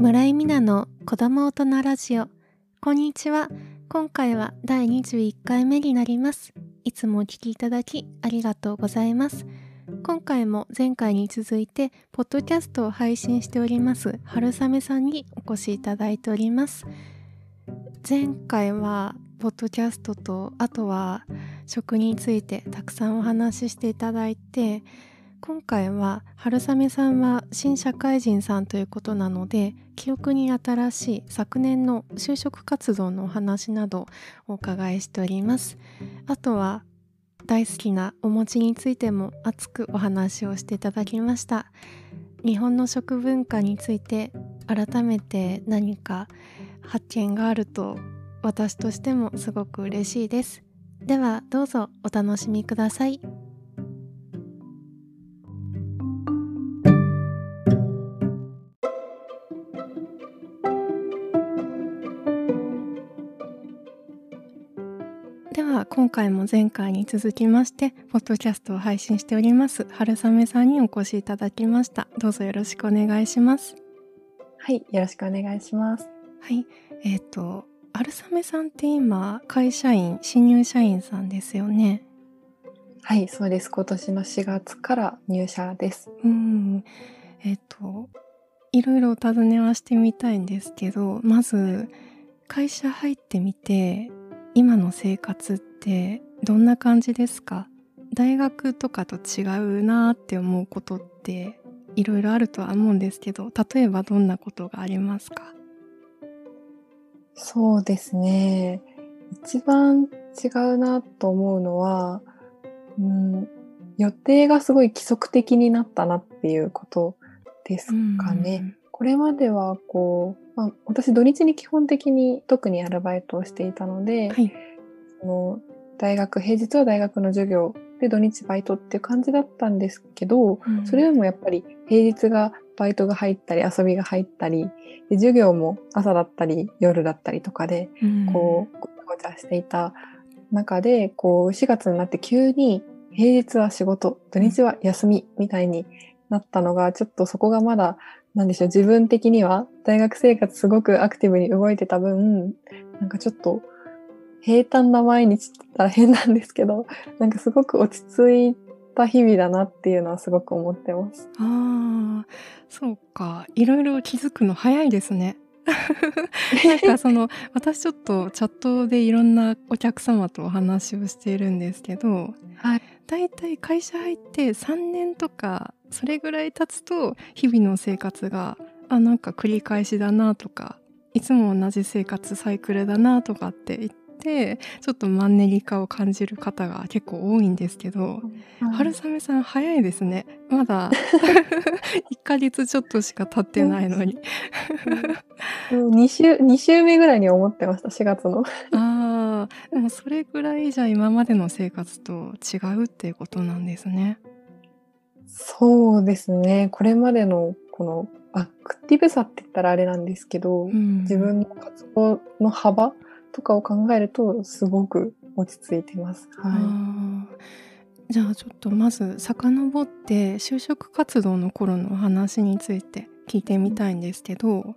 村井美奈の子供大人ラジオ。こんにちは。今回は第21回目になります。いつもお聞きいただきありがとうございます。今回も前回に続いてポッドキャストを配信しております春雨さんにお越しいただいております。前回はポッドキャストとあとは食についてたくさんお話ししていただいて今回は春雨さんは新社会人さんということなので記憶に新しい昨年の就職活動のお話などお伺いしております。あとは大好きなお餅についても熱くお話をしていただきました。日本の食文化について改めて何か発見があると私としてもすごく嬉しいです。ではどうぞお楽しみください。今回も前回に続きましてポッドキャストを配信しております春雨さんにお越しいただきましたどうぞよろしくお願いしますはい、よろしくお願いします。はいえっ、と春雨さんって今会社員新入社員さんですよね？はい、そうです。今年の4月から入社です。うんえっ、といろいろお尋ねはしてみたいんですけどまず会社入ってみて今の生活ってどんな感じですか？大学とかと違うなって思うことっていろいろあるとは思うんですけど例えばどんなことがありますか？そうですね。一番違うなと思うのは、うん、予定がすごい規則的になったなっていうことですかね。これまではこう、まあ、私土日に基本的に特にアルバイトをしていたので、はい。その大学平日は大学の授業で土日バイトっていう感じだったんですけど、うん。それでもやっぱり平日がバイトが入ったり遊びが入ったりで授業も朝だったり夜だったりとかでうん。こうごちゃごちゃしていた中でこう4月になって急に平日は仕事土日は休みみたいになったのがちょっとそこがまだなんでしょう自分的には大学生活すごくアクティブに動いてた分なんかちょっと平坦な毎日って言ったら変なんですけどなんかすごく落ち着いた日々だなっていうのはすごく思ってます。ああそうか。いろいろ気づくの早いですね。なんかその私ちょっとチャットでいろんなお客様とお話をしているんですけど、はい、だいたい会社入って3年とかそれぐらい経つと日々の生活があなんか繰り返しだなとかいつも同じ生活サイクルだなとかって言ってちょっとマンネリ化を感じる方が結構多いんですけど、春雨さん早いですね。まだ 1ヶ月ちょっとしか経ってないのに。2週 ,2 週目ぐらいに思ってました4月の。あーでもそれぐらいじゃ今までの生活と違うっていうことなんですねそうですね。これまでのこのアクティブさって言ったらあれなんですけど、うん自分の活動の幅とかを考えるとすごく落ち着いてます。はあーじゃあちょっとまず遡って就職活動の頃のお話について聞いてみたいんですけど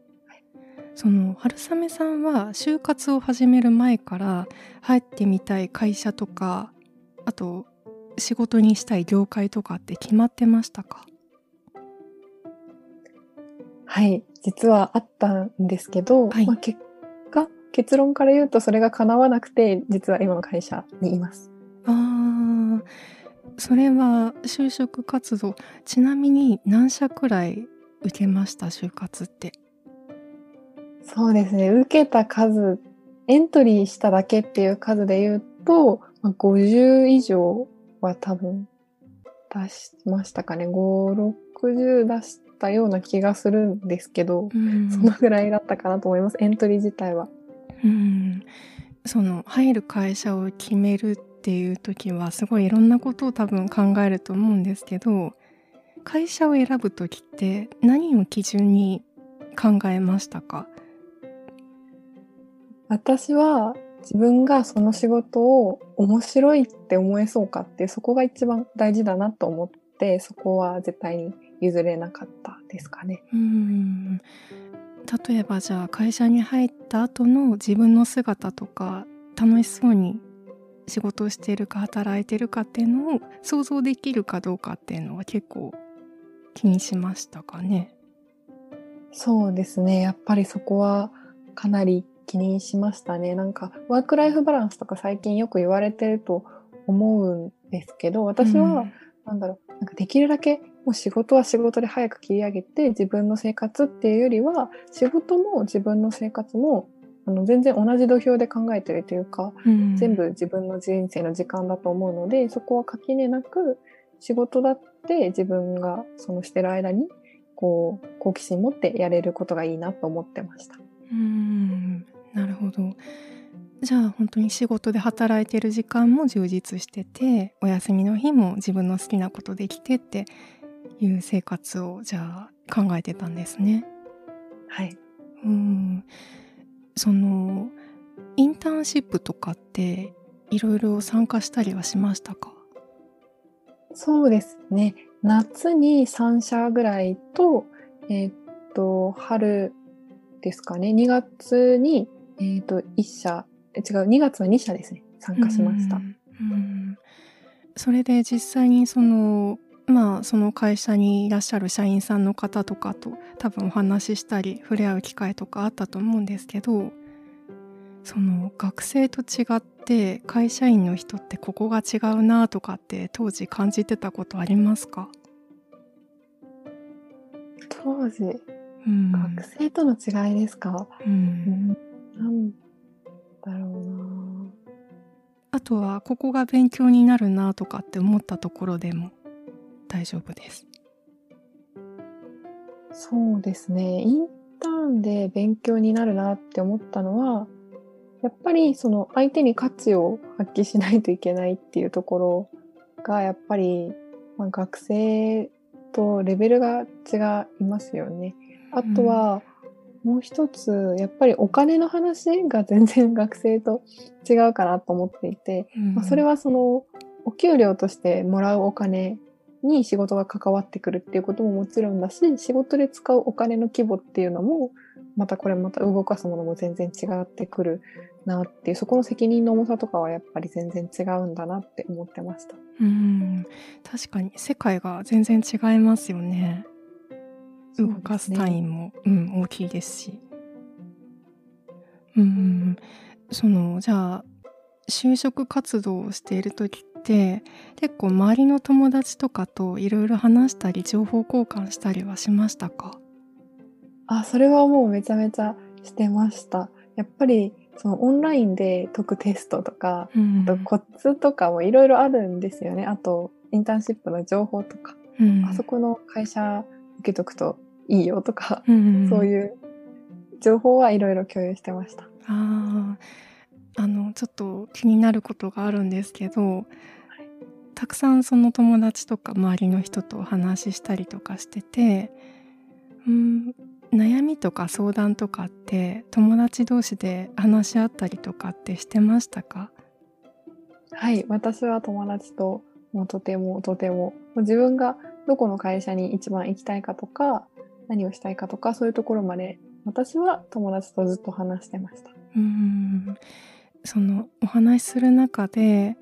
その春雨さんは就活を始める前から入ってみたい会社とかあと仕事にしたい業界とかって決まってましたか？い。はい。実はあったんですけど、はいまあ、結果、結論から言うとそれが叶わなくて、実は今の会社にいます。あーそれは就職活動ちなみに何社くらい受けました？就活ってそうですね。受けた数、エントリーしただけっていう数で言うと、まあ、50以上は多分出しましたかね。5、60出したような気がするんですけど、うんそのぐらいだったかなと思います。エントリー自体は。うん、その入る会社を決めるっていう時はすごいいろんなことを多分考えると思うんですけど会社を選ぶ時って何を基準に考えましたか？私は自分がその仕事を面白いって思えそうかってそこが一番大事だなと思ってそこは絶対に譲れなかったですかね。うん例えばじゃあ会社に入った後の自分の姿とか楽しそうに仕事をしているか働いてるかっていうのを想像できるかどうかっていうのは結構気にしましたかね。そうですね。やっぱりそこはかなり気にしましたね。なんかワークライフバランスとか最近よく言われてると思うんですけど、私は、うん、なんだろう、なんかできるだけもう仕事は仕事で早く切り上げて自分の生活っていうよりは仕事も自分の生活もあの全然同じ土俵で考えてるというか、うん、全部自分の人生の時間だと思うのでそこは垣根なく仕事だって自分がそのしてる間にこう好奇心持ってやれることがいいなと思ってました。うんなるほど。じゃあ本当に仕事で働いてる時間も充実しててお休みの日も自分の好きなことできてっていう生活をじゃあ考えてたんですね。はい。うん。そのインターンシップとかっていろいろ参加したりはしましたか？そうですね。夏に3社ぐらいとえー、っと春ですかね。2月に、えー、っと1社違う2月は2社ですね。参加しました。うんうん。それで実際にそのまあその会社にいらっしゃる社員さんの方とかと多分お話ししたり触れ合う機会とかあったと思うんですけどその学生と違って会社員の人ってここが違うなとかって当時感じてたことありますか？当時、うん、学生との違いですか、うん、うん、なんだろうなあとはここが勉強になるなとかって思ったところでも大丈夫です。そうですね。インターンで勉強になるなって思ったのは、やっぱりその相手に価値を発揮しないといけないっていうところが、やっぱり、まあ、学生とレベルが違いますよね。あとは、もう一つ、やっぱりお金の話が全然学生と違うかなと思っていて、うん、まあ、それはその、お給料としてもらうお金に仕事が関わってくるっていうことももちろんだし仕事で使うお金の規模っていうのもまたこれまた動かすものも全然違ってくるなっていうそこの責任の重さとかはやっぱり全然違うんだなって思ってました。うん。確かに世界が全然違いますよね動かす単位もう、ね、うん、大きいですし。うんそのじゃあ就職活動をしている時って結構周りの友達とかといろいろ話したり情報交換したりはしましたか？あそれはもうめちゃめちゃしてました。やっぱりそのオンラインで解くテストとか、うん、あとコツとかもいろいろあるんですよね。あとインターンシップの情報とか、うん、あそこの会社受けとくといいよとか、うん、そういう情報はいろいろ共有してました。ああのちょっと気になることがあるんですけど、たくさんその友達とか周りの人とお話ししたりとかしててうん悩みとか相談とかって友達同士で話し合ったりとかってしてましたか？はい私は友達ともうとてもとても。自分がどこの会社に一番行きたいかとか何をしたいかとかそういうところまで私は友達とずっと話してました。うんそのお話しする中で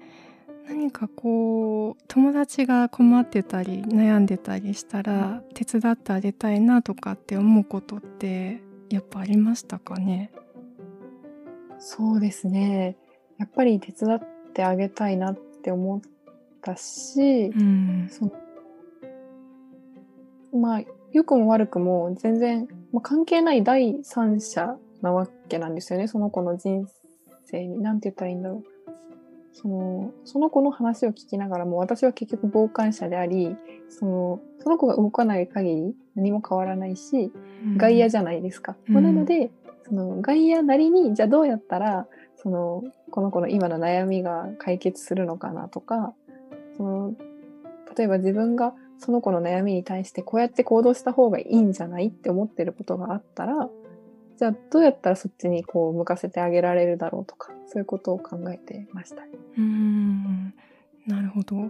何かこう友達が困ってたり悩んでたりしたら手伝ってあげたいなとかって思うことってやっぱありましたかね？そうですね。やっぱり手伝ってあげたいなって思ったし、うん、そのまあ良くも悪くも全然、まあ、関係ない第三者なわけなんですよね。その子の人生に。何て言ったらいいんだろう。そのその子の話を聞きながらも私は結局傍観者でありそのその子が動かない限り何も変わらないし、うん、外野じゃないですか。うん、まあ、なのでその外野なりにじゃあどうやったらそのこの子の今の悩みが解決するのかなとかその例えば自分がその子の悩みに対してこうやって行動した方がいいんじゃないって思ってることがあったらじゃあどうやったらそっちにこう向かせてあげられるだろうとかそういうことを考えてました。うん。なるほど。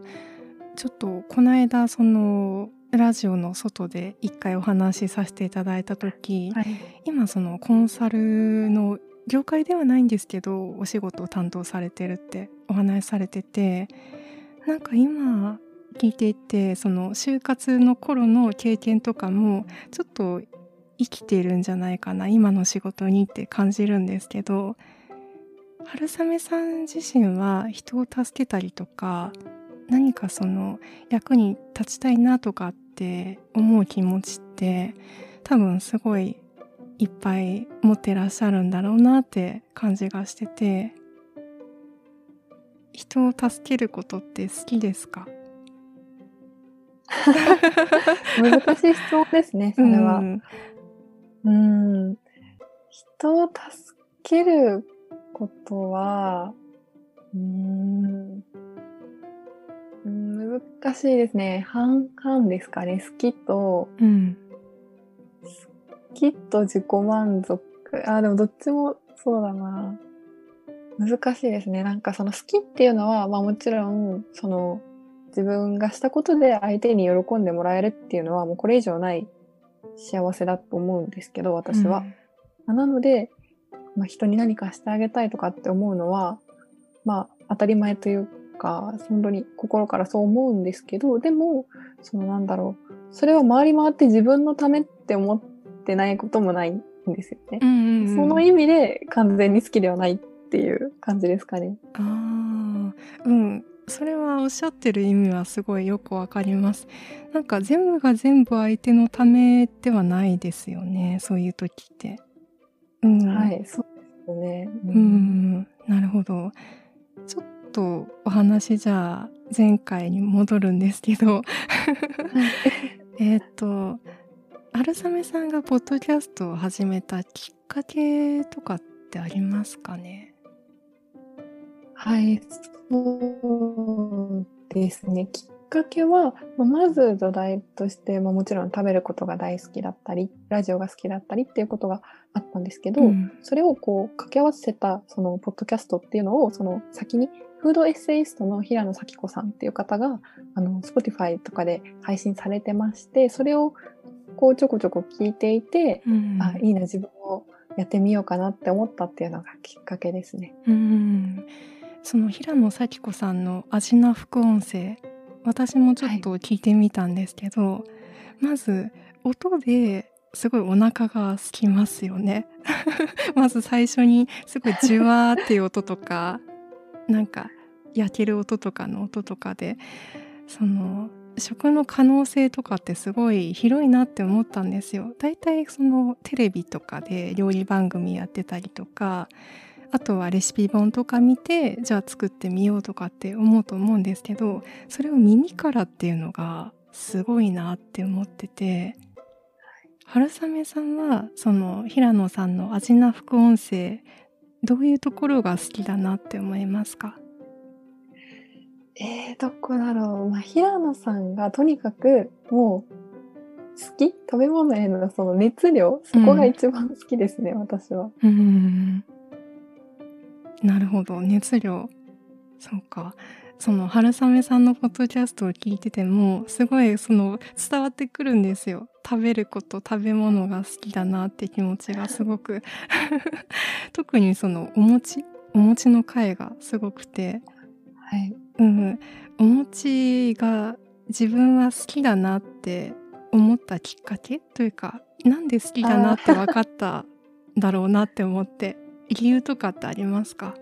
ちょっとこの間そのラジオの外で一回お話しさせていただいた時、はい、今そのコンサルの業界ではないんですけどお仕事を担当されてるってお話しされててなんか今聞いていてその就活の頃の経験とかもちょっと生きてるんじゃないかな今の仕事にって感じるんですけど春雨さん自身は人を助けたりとか何かその役に立ちたいなとかって思う気持ちって多分すごいいっぱい持ってらっしゃるんだろうなって感じがしてて人を助けることって好きですか？難しい質問ですね、それは。うん、ん、人を助けることは、うん、難しいですね。半々ですかね。好きと、うん、好きと自己満足。あ、でもどっちもそうだな。難しいですね。なんかその好きっていうのは、まあもちろん、その自分がしたことで相手に喜んでもらえるっていうのはもうこれ以上ない幸せだと思うんですけど、私は。うん、なので、まあ、人に何かしてあげたいとかって思うのは、まあ当たり前というか、本当に心からそう思うんですけど、でも、そのなんだろう、それは回り回って自分のためって思ってないこともないんですよね。うんうんうん、その意味で完全に好きではないっていう感じですかね。あ。それはおっしゃってる意味はすごいよくわかります。なんか全部が全部相手のためではないですよね。そういう時って。うん、はい、そうですね。うん、うんなるほど。ちょっとお話じゃあ前回に戻るんですけど えっと春雨さんがポッドキャストを始めたきっかけとかってありますかね？はい、そうですね。きっかけは、まず土台として、まあ、もちろん食べることが大好きだったり、ラジオが好きだったりっていうことがあったんですけど、うん、それをこう掛け合わせたそのポッドキャストっていうのをその先にフードエッセイストの平野咲子さんっていう方が、あの、Spotify とかで配信されてまして、それをこうちょこちょこ聞いていて、うん、あ、いいな、自分もやってみようかなって思ったっていうのがきっかけですね。うんその平野咲子さんの味な副音声私もちょっと聞いてみたんですけど、はい、まず音ですごいお腹が空きますよね まず最初にすごいじゅわーっていう音とか なんか焼ける音とかの音とかでその食の可能性とかってすごい広いなって思ったんですよ。だいたいそのテレビとかで料理番組やってたりとかあとはレシピ本とか見てじゃあ作ってみようとかって思うと思うんですけどそれを耳からっていうのがすごいなって思ってて春雨さんはその平野さんの味な副音声どういうところが好きだなって思いますか？えー、どこだろう、まあ、平野さんがとにかくもう好き？食べ物へのその熱量？そこが一番好きですね、うん、私は。うんなるほど。熱量。そうか。その春雨さんのポッドキャストを聞いててもすごいその伝わってくるんですよ。食べること食べ物が好きだなって気持ちがすごく。特にそのお餅？お餅の回がすごくて、はい。うん、お餅が自分は好きだなって思ったきっかけ？というかなんで好きだなって分かっただろうなって思って理由とかってありますか？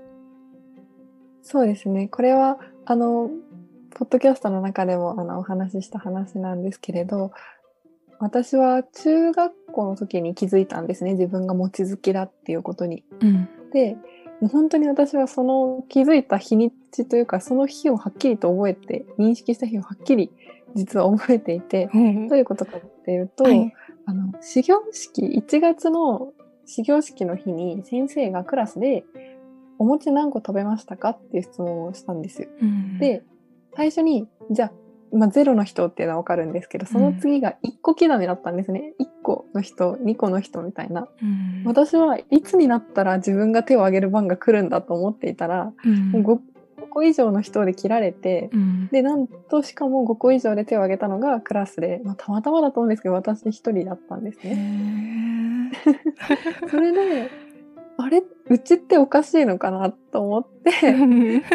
そうですね。これは、あの、ポッドキャストの中でもあのお話しした話なんですけれど、私は中学校の時に気づいたんですね。自分が餅好きだっていうことに。うん、で、本当に私はその気づいた日にちというか、その日をはっきりと覚えて、認識した日をはっきり実は覚えていて、うん、どういうことかっていうと、はい、あの、始業式、1月の始業式の日に先生がクラスで、お餅何個食べましたかっていう質問をしたんですよ。うん、で、最初に、じゃあ、まあ、ゼロの人っていうのはわかるんですけど、その次が1個刻みだったんですね。1個の人、2個の人みたいな。うん、私はいつになったら自分が手を挙げる番が来るんだと思っていたら、うん、もう 5, 5個以上の人で切られて、うんで、なんとしかも5個以上で手を挙げたのがクラスで、まあ、たまたまだと思うんですけど、私一人だったんですへね。ーそれで、あれ？うちっておかしいのかなと思って、それでち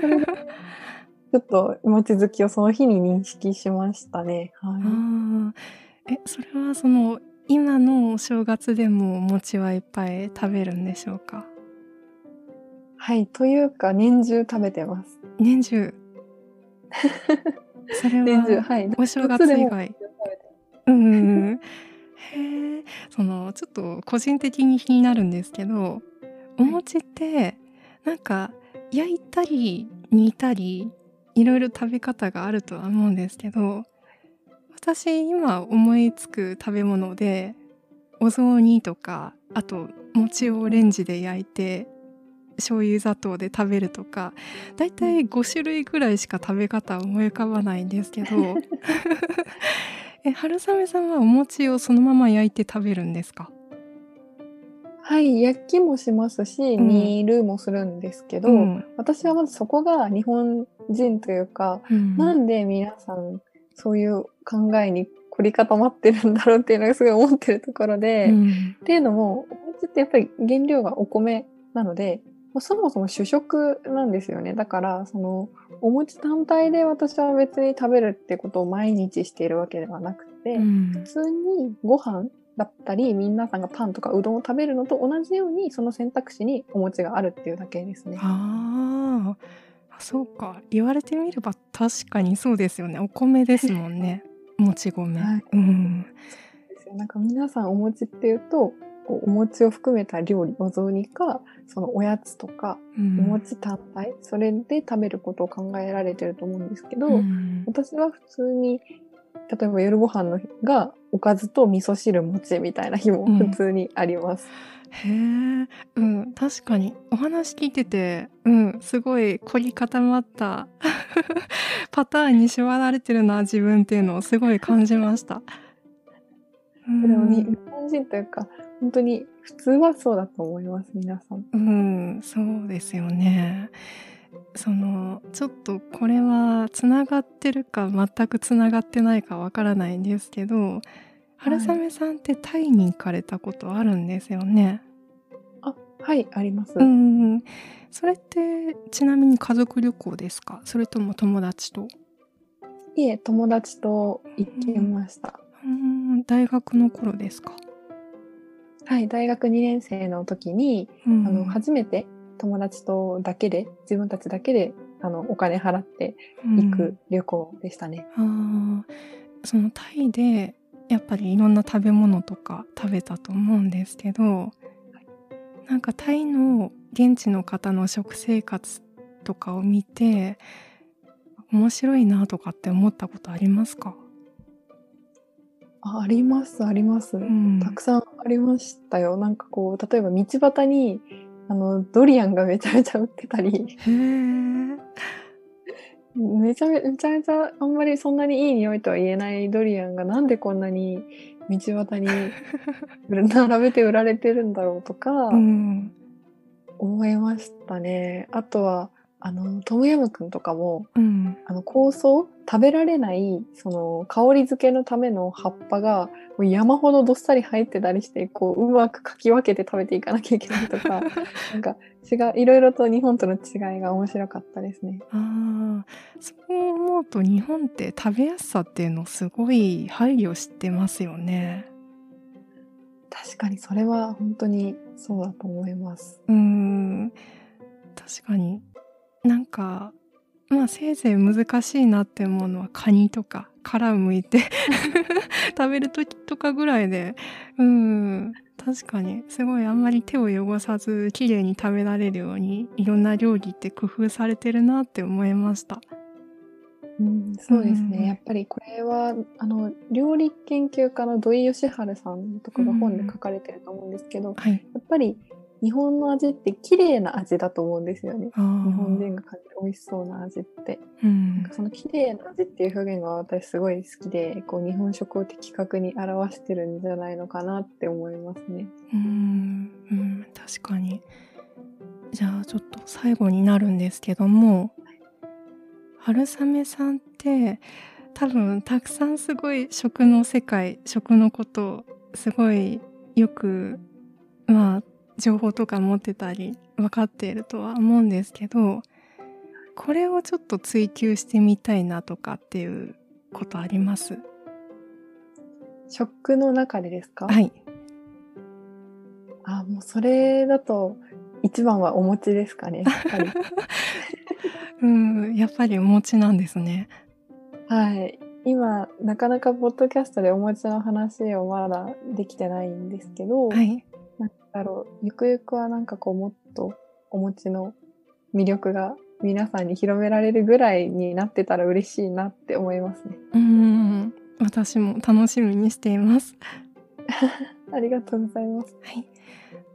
ょっと餅好きをその日に認識しましたね。はあーえそれはその今のお正月でもお餅はいっぱい食べるんでしょうか？い。はい。というか、年中食べてます。年中 それは年中、はい。お正月以外 うんうんうんへえそのちょっと個人的に気になるんですけどお餅ってなんか焼いたり煮たりいろいろ食べ方があるとは思うんですけど私今思いつく食べ物でお雑煮とかあと餅をレンジで焼いて醤油砂糖で食べるとかだいたい5種類ぐらいしか食べ方思い浮かばないんですけど。え春雨さんはお餅をそのまま焼いて食べるんですか？はい。焼きもしますし、ん。煮るもするんですけど、うん。私はまずそこが日本人というか、うん。なんで皆さんそういう考えに凝り固まってるんだろうっていうのがすごい思ってるところで、っうん。ていうのも、お餅ってやっぱり原料がお米なので、まあそもそも主食なんですよね。だから、その、お餅単体で私は別に食べるってことを毎日しているわけではなくて、うん。普通にご飯だったり、皆さんがパンとかうどんを食べるのと同じように、その選択肢にお餅があるっていうだけですね。あそうか。言われてみれば確かにそうですよね。お米ですもんね。もち米、はいうんなんか皆さんお餅っていうと、こうお餅を含めた料理、お雑煮か、そのおやつとか、うん。お餅単体、それで食べることを考えられてると思うんですけど、うん。私は普通に、例えば夜ご飯の日がおかずと味噌汁餅みたいな日も普通にあります。へえ。うん。確かに。お話聞いててうん。すごい凝り固まった パターンに縛られてるな自分っていうのをすごい感じました。うんでもに日本人というか、本当に普通はそうだと思います、皆さん。うん、そうですよね。そのちょっとこれはつながってるか全くつながってないかわからないんですけど、春雨さんってタイに行かれたことあるんですよね。あ、はい、あります。うん、それってちなみに家族旅行ですか？それとも友達と？いえ、友達と行きました。うん大学の頃ですか、はい、大学2年生の時に、うんあの、初めて友達とだけで、自分たちだけで、あの、お金払って行く旅行でしたね。あー。そのタイでやっぱりいろんな食べ物とか食べたと思うんですけどなんかタイの現地の方の食生活とかを見て面白いなとかって思ったことありますか、ああります、あります。うんたくさんありましたよ。なんかこう、例えば道端に、あの、ドリアンがめちゃめちゃ売ってたり、めちゃめめちゃめちゃあんまりそんなにいい匂いとは言えないドリアンがなんでこんなに道端に 並べて売られてるんだろうとかうん思いましたね。あとは、あの、トムヤムクンとかも、うんあの、香草食べられない、その、香り付けのための葉っぱが、もう山ほどどっさり入ってたりして、こう、うまくかき分けて食べていかなきゃいけないとか、なんか、違う、いろいろと日本との違いが面白かったですね。あーそう思うと日本って食べやすさっていうのをすごい配慮してますよね。確かにそれは本当にそうだと思います。うーん確かになんかまあせいぜい難しいなって思うのはカニとか殻をむいて 食べる時とかぐらいでうん確かにすごいあんまり手を汚さず綺麗に食べられるようにいろんな料理って工夫されてるなって思いました。うん、そうですね。うんやっぱりこれは、あの、料理研究家の土井善晴さんとかが本で書かれてると思うんですけど、はい、やっぱり日本の味って綺麗な味だと思うんですよね。日本人が感じる美味しそうな味って。うんその綺麗な味っていう表現が私すごい好きで、こう日本食を的確に表してるんじゃないのかなって思いますね。うんうん確かにじゃあちょっと最後になるんですけども春雨さんって多分たくさんすごい食の世界食のことすごいよくまあ情報とか持ってたり分かっているとは思うんですけどこれをちょっと追求してみたいなとかっていうことあります？食の中でですか？はい。あもうそれだと一番はお餅ですかねやっぱり。うんやっぱりお餅なんですね。はい。今なかなかポッドキャストでお餅の話をまだできてないんですけど、はいなんだろうゆくゆくはなんかこうもっとお餅の魅力が皆さんに広められるぐらいになってたら嬉しいなって思いますね。うん私も楽しみにしています ありがとうございます。はい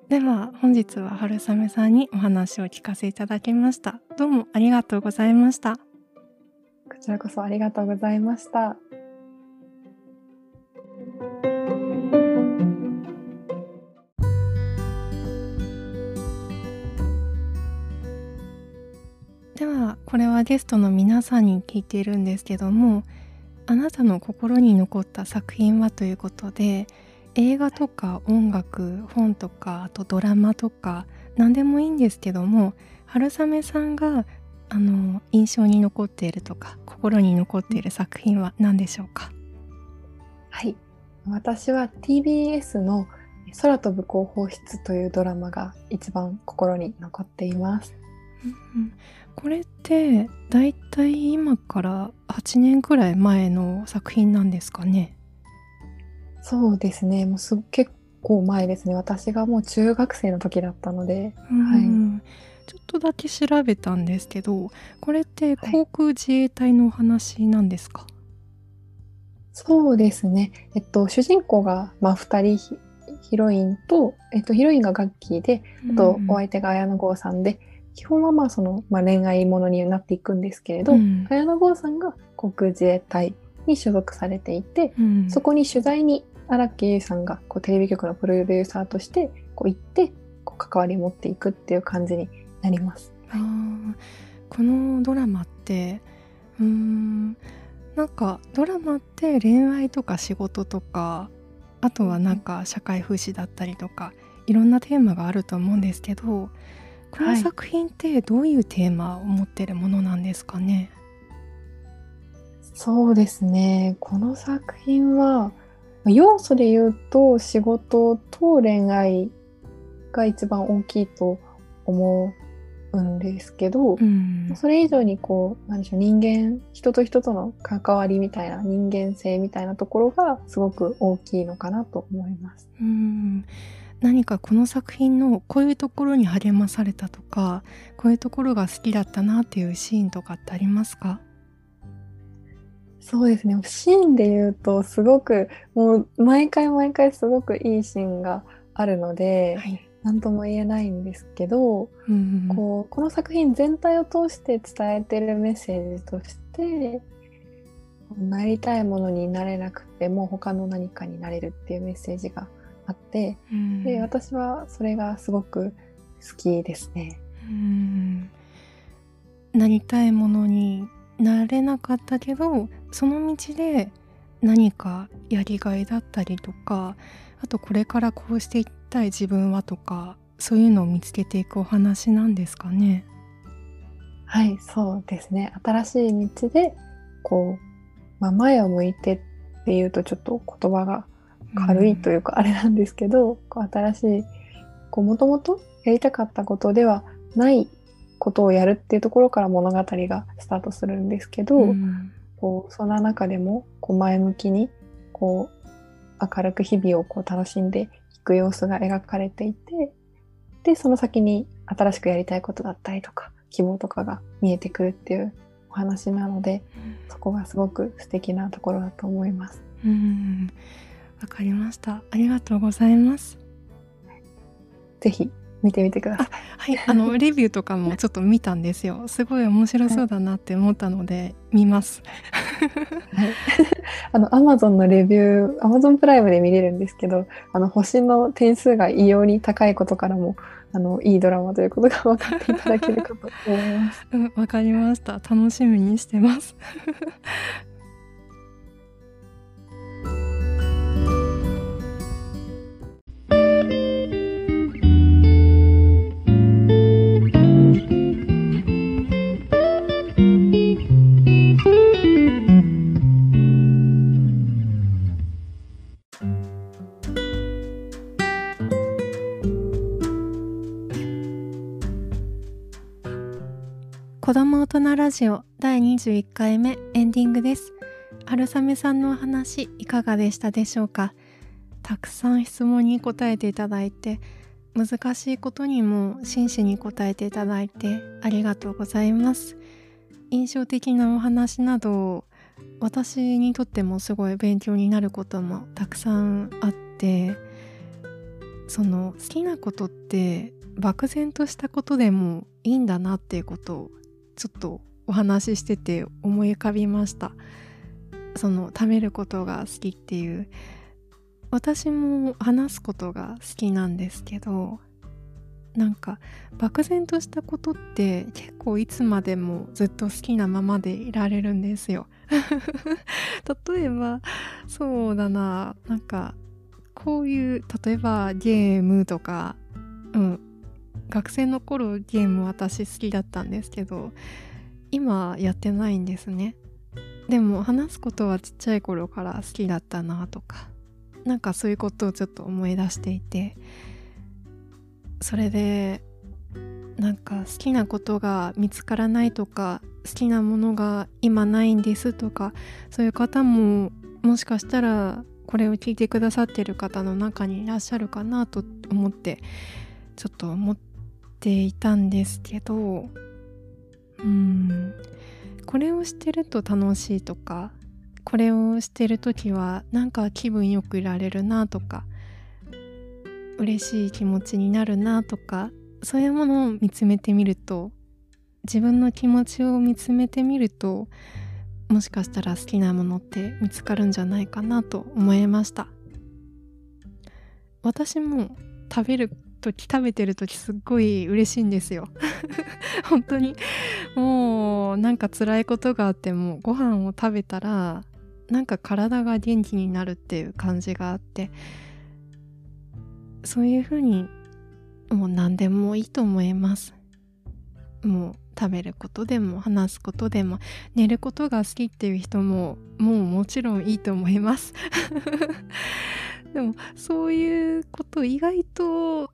では本日は春雨さんにお話を聞かせいただきましたどうもありがとうございましたこちらこそありがとうございました。ではこれはゲストの皆さんに聞いているんですけどもあなたの心に残った作品はということで映画とか音楽本とかあとドラマとか何でもいいんですけども春雨さんがあの印象に残っているとか心に残っている作品は何でしょうか？はい。私は TBS の空飛ぶ広報室というドラマが一番心に残っています。うんこれってだいたい今から8年くらい前の作品なんですかね？そうですね。もうす結構前ですね。私がもう中学生の時だったので。うんちょっとだけ調べたんですけどこれって航空自衛隊のお話なんですか、そうですね。えっと、主人公が、まあ、二人ヒ、ヒロインと、えっと、ヒロインがガッキーで、あと、お相手が綾野剛さんで、基本はまあ、その、まあ、恋愛ものになっていくんですけれど、うん綾野剛さんが航空自衛隊に所属されていて、うんそこに取材に荒木優さんがこうテレビ局のプロデューサーとしてこう行ってこう関わりを持っていくっていう感じになります。あーこのドラマってうーんなんかドラマって恋愛とか仕事とかあとはなんか社会風刺だったりとかいろんなテーマがあると思うんですけどこのはい作品ってどういうテーマを持ってるものなんですかね、そうですね。この作品はまあ要素で言うと仕事と恋愛が一番大きいと思うんですけど、うんそれ以上にこうなんでしょう人間人と人との関わりみたいな人間性みたいなところがすごく大きいのかなと思います。うん何かこの作品のこういうところに励まされたとかこういうところが好きだったなっていうシーンとかってありますか？そうですね。シーンで言うと、すごく、もう、毎回毎回すごくいいシーンがあるので、い、なんとも言えないんですけど、うんこう、この作品全体を通して伝えてるメッセージとして、なりたいものになれなくても他の何かになれるっていうメッセージがあって、うんで、私はそれがすごく好きですね。うんなりたいものになれなかったけどその道で何かやりがいだったりとかあとこれからこうしていきたい自分はとかそういうのを見つけていくお話なんですかね？はい、そうですね。新しい道で、こう、まあ、前を向いてっていうとちょっと言葉が軽いというかあれなんですけど、こう新しい、もともとやりたかったことではないことをやるっていうところから物語がスタートするんですけど、うんこう、そんな中でも、こう、前向きに、こう、明るく日々をこう楽しんでいく様子が描かれていて、で、その先に新しくやりたいことだったりとか、希望とかが見えてくるっていうお話なので、そこがすごく素敵なところだと思います。うんわかりましたありがとうございます。ぜひ見てみてください。はい、あの レビューとかもちょっと見たんですよ。すごい面白そうだなって思ったので見ます。はい、あのアマゾンのレビュー、アマゾンプライムで見れるんですけど、あの星の点数が異様に高いことからも、あのいいドラマということが分かっていただけるかと思います。うん、わかりました。楽しみにしてます。ラジオ第21回目エンディングです。春雨さんのお話いかがでしたでしょうか？たくさん質問に答えていただいて難しいことにも真摯に答えていただいてありがとうございます。印象的なお話など私にとってもすごい勉強になることもたくさんあってその好きなことって漠然としたことでもいいんだなっていうことをちょっとお話ししてて思い浮かびました。その食べることが好きっていう。私も話すことが好きなんですけどなんか漠然としたことって結構いつまでもずっと好きなままでいられるんですよ。例えばそうだな。なんかこういう例えばゲームとかうん。学生の頃ゲーム私好きだったんですけど今やってないんですね。でも話すことはちっちゃい頃から好きだったなとかなんかそういうことをちょっと思い出していてそれでなんか好きなことが見つからないとか好きなものが今ないんですとかそういう方ももしかしたらこれを聞いてくださってる方の中にいらっしゃるかなと思ってちょっと思っていたんですけどうん。これをしてると楽しいとかこれをしてる時はなんか気分よくいられるなとか嬉しい気持ちになるなとかそういうものを見つめてみると自分の気持ちを見つめてみるともしかしたら好きなものって見つかるんじゃないかなと思いました。私も食べる時食べてる時すっごい嬉しいんですよ。本当に。もうなんか辛いことがあってもご飯を食べたらなんか体が元気になるっていう感じがあってそういう風にもう何でもいいと思います。もう食べることでも話すことでも寝ることが好きっていう人ももうもちろんいいと思います。でもそういうこと意外と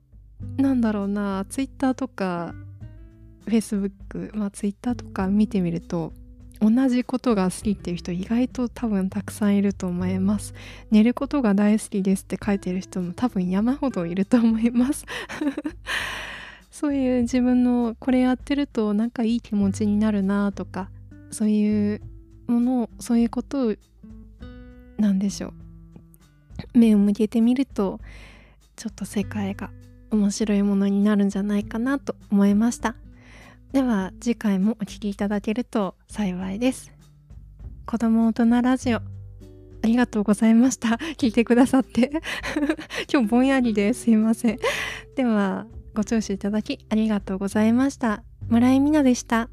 なんだろうなツイッターとかフェイスブックまあツイッターとか見てみると同じことが好きっていう人意外と多分たくさんいると思います。寝ることが大好きですって書いてる人も多分山ほどいると思います。そういう自分のこれやってるとなんかいい気持ちになるなとかそういうものそういうことをなんでしょう。目を向けてみるとちょっと世界が面白いものになるんじゃないかなと思いました。では次回もお聴きいただけると幸いです。子供大人ラジオありがとうございました。聞いてくださって。今日ぼんやりですいません。ではご聴取いただきありがとうございました。村井美奈でした。